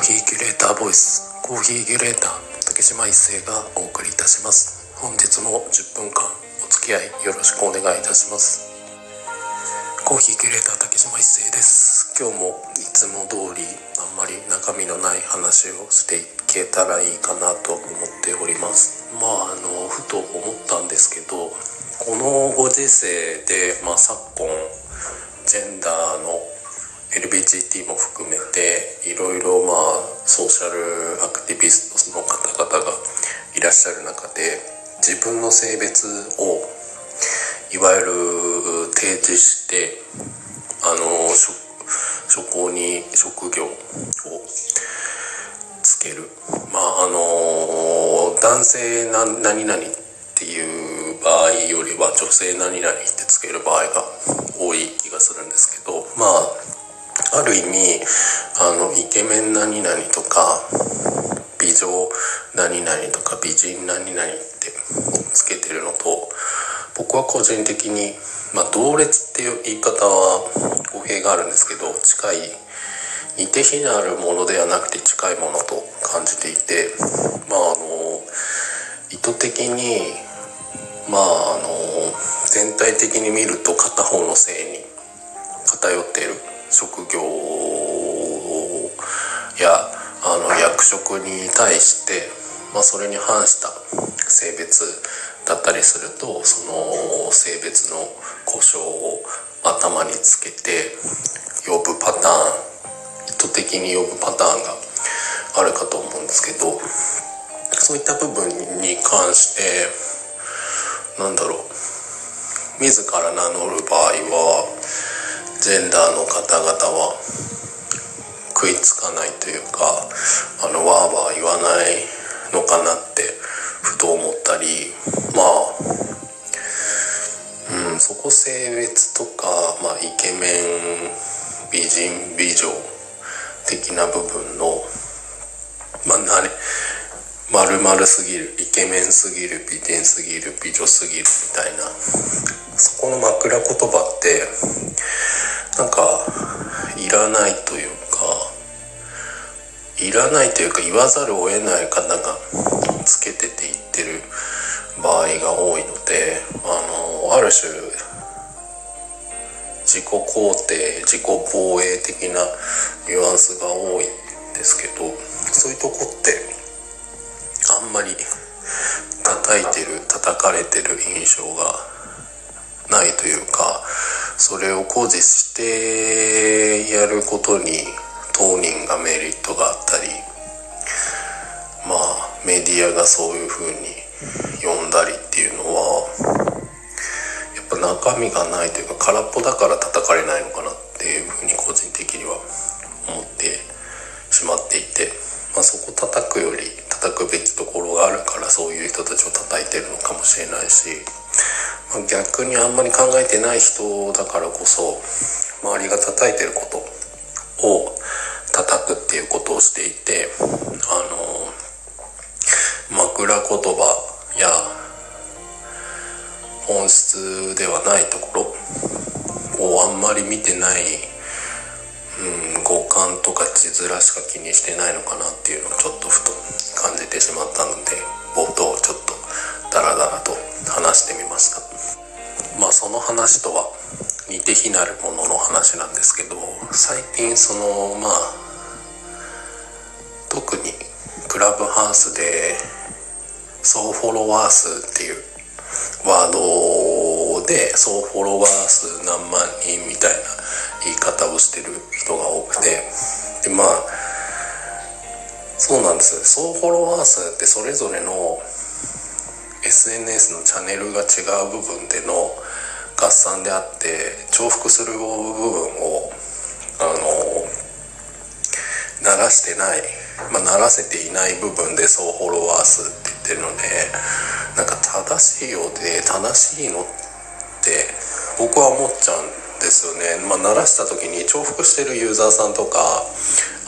ーヒーキュレーターボイス。コーヒーキュレーター。竹島一生がお送りいたします。本日も10分間お付き合いよろしくお願いいたします。コーヒーキュレーター竹島一生です。今日もいつも通りあんまり中身のない話をしていけたらいいかなと思っております。まああのふと思ったんですけどこのご時世で、まあ、昨今ジェンダーの LBGT も含めていろいろまあソーシャルアクティビストの方々がいらっしゃる中で自分の性別をいわゆる提示してあの職に職業をつける。まああの男性な何々っていう場合よりは女性何々ってつける場合が多い気がするんですけどまあある意味あのイケメン何々とか美女何々とか美人何々ってつけてるのと僕は個人的に、まあ、同列っていう言い方は語弊があるんですけど近い似て非なるものではなくて近いものと感じていてまああの意図的にまああの全体的に見ると片方の性に偏っている。職業やあの役職に対して、まあ、それに反した性別だったりするとその性別の故障を頭につけて呼ぶパターン意図的に呼ぶパターンがあるかと思うんですけどそういった部分に関してなんだろう自ら名乗る場合はジェンダーの方々は食いつかないというかあのわーわー言わないのかなってふと思ったりまあうんそこ性別とか、まあ、イケメン美人美女的な部分のまあ何まるまるすぎるイケメンすぎる美人すぎる美女すぎるみたいなそこの枕言葉ってないというかいらないというか言わざるを得ない方がつけてて言ってる場合が多いのであのある種自己肯定自己防衛的なニュアンスが多いんですけどそういうとこってあんまり叩いてる叩かれてる印象がないというかそれを誇示してやることに当人がメリットがあったりまあメディアがそういうふうに読んだりっていうのはやっぱ中身がないというか空っぽだから叩かれないのかなっていうふうに個人的には思ってしまっていて、まあ、そこ叩くより叩くべきところがあるからそういう人たちを叩いてるのかもしれないし逆にあんまり考えてない人だからこそ周りが叩いてることを叩くっていうことをしていてあの枕言葉や本質ではないところをあんまり見てない、うん、五感とか字面しか気にしてないのかなっていうのをちょっとふと感じてしまったので冒頭ちょっとダラダラと話してみました。まあその話とは似て非なるものの話なんですけど最近そのまあ特にクラブハウスで総フォロワー数っていうワードで総フォロワー数何万人みたいな言い方をしてる人が多くてでまあそうなんです。総フォロワー数ってそれぞれの SNS のチャンネルが違う部分での合算であって重複する部分をあの鳴らしてない、まあ、鳴らせていない部分で総フォロワー数って言ってるのでなんか正しいようで正しいのって僕は思っちゃうんですよね、まあ、鳴らした時に重複してるユーザーさんとか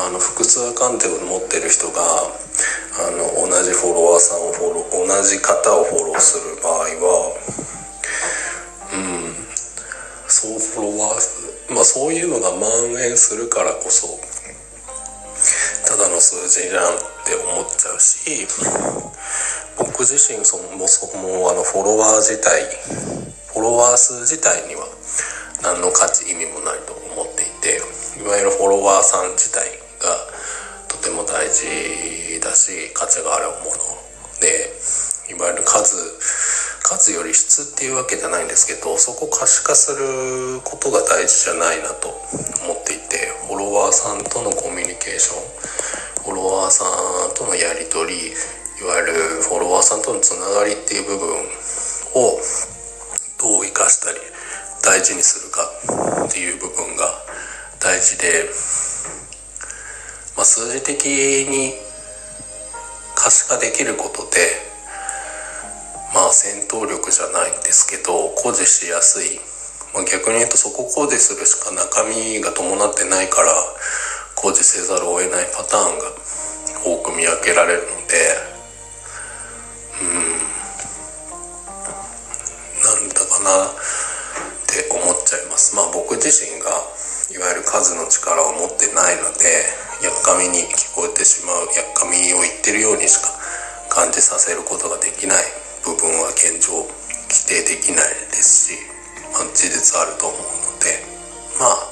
あの複数アカウントを持ってる人があの同じフォロワーさんをフォロー同じ方をフォローする場合はうんそうフォロワーまあそういうのが蔓延するからこそただの数字じゃんって思っちゃうし僕自身そもそもあのフォロワー自体フォロワー数自体には何の価値意味もないと思っていていわゆるフォロワーさん自体がとても大事だし価値があるもの。でいわゆる数数より質っていうわけじゃないんですけどそこ可視化することが大事じゃないなと思っていてフォロワーさんとのコミュニケーションフォロワーさんとのやり取りいわゆるフォロワーさんとのつながりっていう部分をどう生かしたり大事にするかっていう部分が大事で、まあ、数字的に可視化できることでまあ戦闘力じゃないんですけど誇示しやすい、まあ、逆に言うとそこ誇示するしか中身が伴ってないから誇示せざるを得ないパターンが多く見分けられるのでうん。なんだかなって思っちゃいます。まあ僕自身がいわゆる数の力を持ってないのでやっかみに聞こえてしまうやっかみを言ってるようにしか感じさせることができない部分は現状規定できないですし、まあ、事実あると思うのでまあ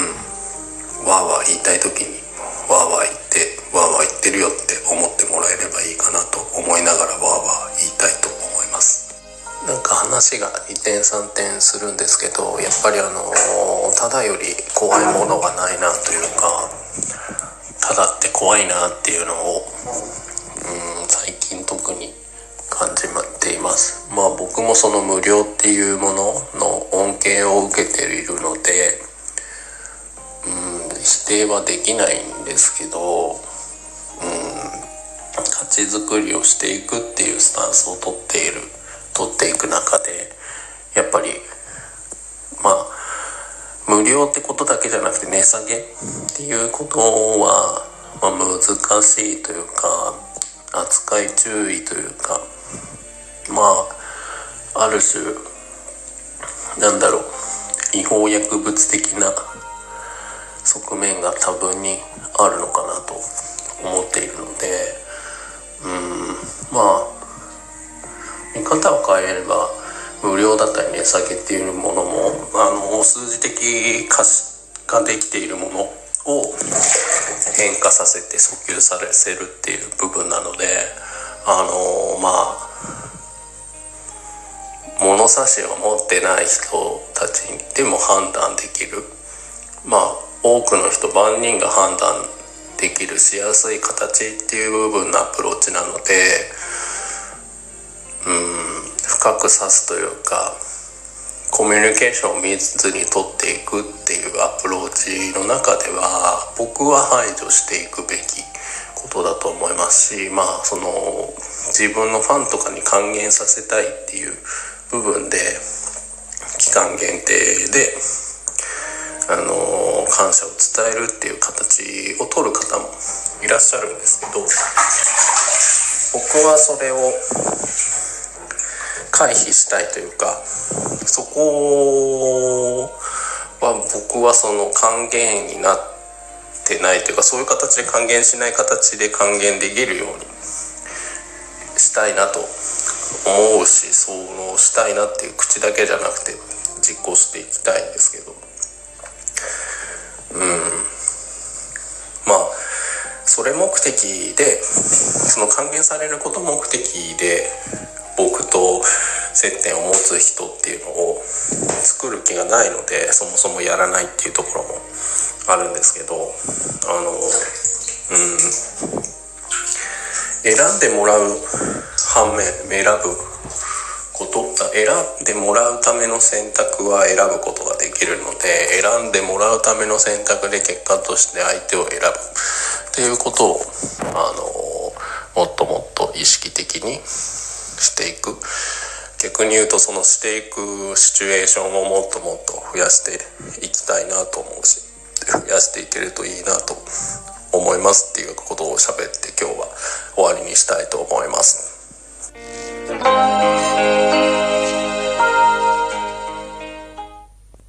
うんわーわー言いたい時にわーわー言ってわーわー言ってるよって思ってもらえればいいかなと思いながらわーわー言いたいと思いますなんか話が移転三転するんですけどやっぱりあのただより怖いものがないなというかただって怖いなっていうのをうん最近特に感じています。まあ僕もその無料っていうものの恩恵を受けているのでうん否定はできないんですけどうん価値づくりをしていくっていうスタンスをとっている。取っていく中でやっぱりまあ無料ってことだけじゃなくて値下げっていうことは、まあ、難しいというか扱い注意というかまあある種なんだろう違法薬物的な側面が多分にあるのかなと思っているのでうんまあ見方を変えれば無料だったり値下げっていうものもあの数字的可視化できているものを変化させて訴求させるっていう部分なのであのまあ物差しを持ってない人たちでも判断できる。まあ多くの人万人が判断できるしやすい形っていう部分のアプローチなので深く指すというかコミュニケーションを見ずに取っていくっていうアプローチの中では僕は排除していくべきことだと思いますしまあその自分のファンとかに還元させたいっていう部分で期間限定であの感謝を伝えるっていう形を取る方もいらっしゃるんですけど僕はそれを回避したいというかそこは僕はその還元になってないというかそういう形で還元しない形で還元できるようにしたいなと思うしそうしたいなっていう口だけじゃなくて実行していきたいんですけど。うん。まあそれ目的でその還元されること目的で僕と接点を持つ人っていうのを作る気がないのでそもそもやらないっていうところもあるんですけどあのうん選んでもらう反面選ぶこと選んでもらうための選択は選ぶことができるので選んでもらうための選択で結果として相手を選ぶっていうことをあのもっともっと意識的にしていく逆に言うとそのしていくシチュエーションをもっともっと増やしていきたいなと思うし増やしていけるといいなと思いますっていうことを喋って今日は終わりにしたいと思います。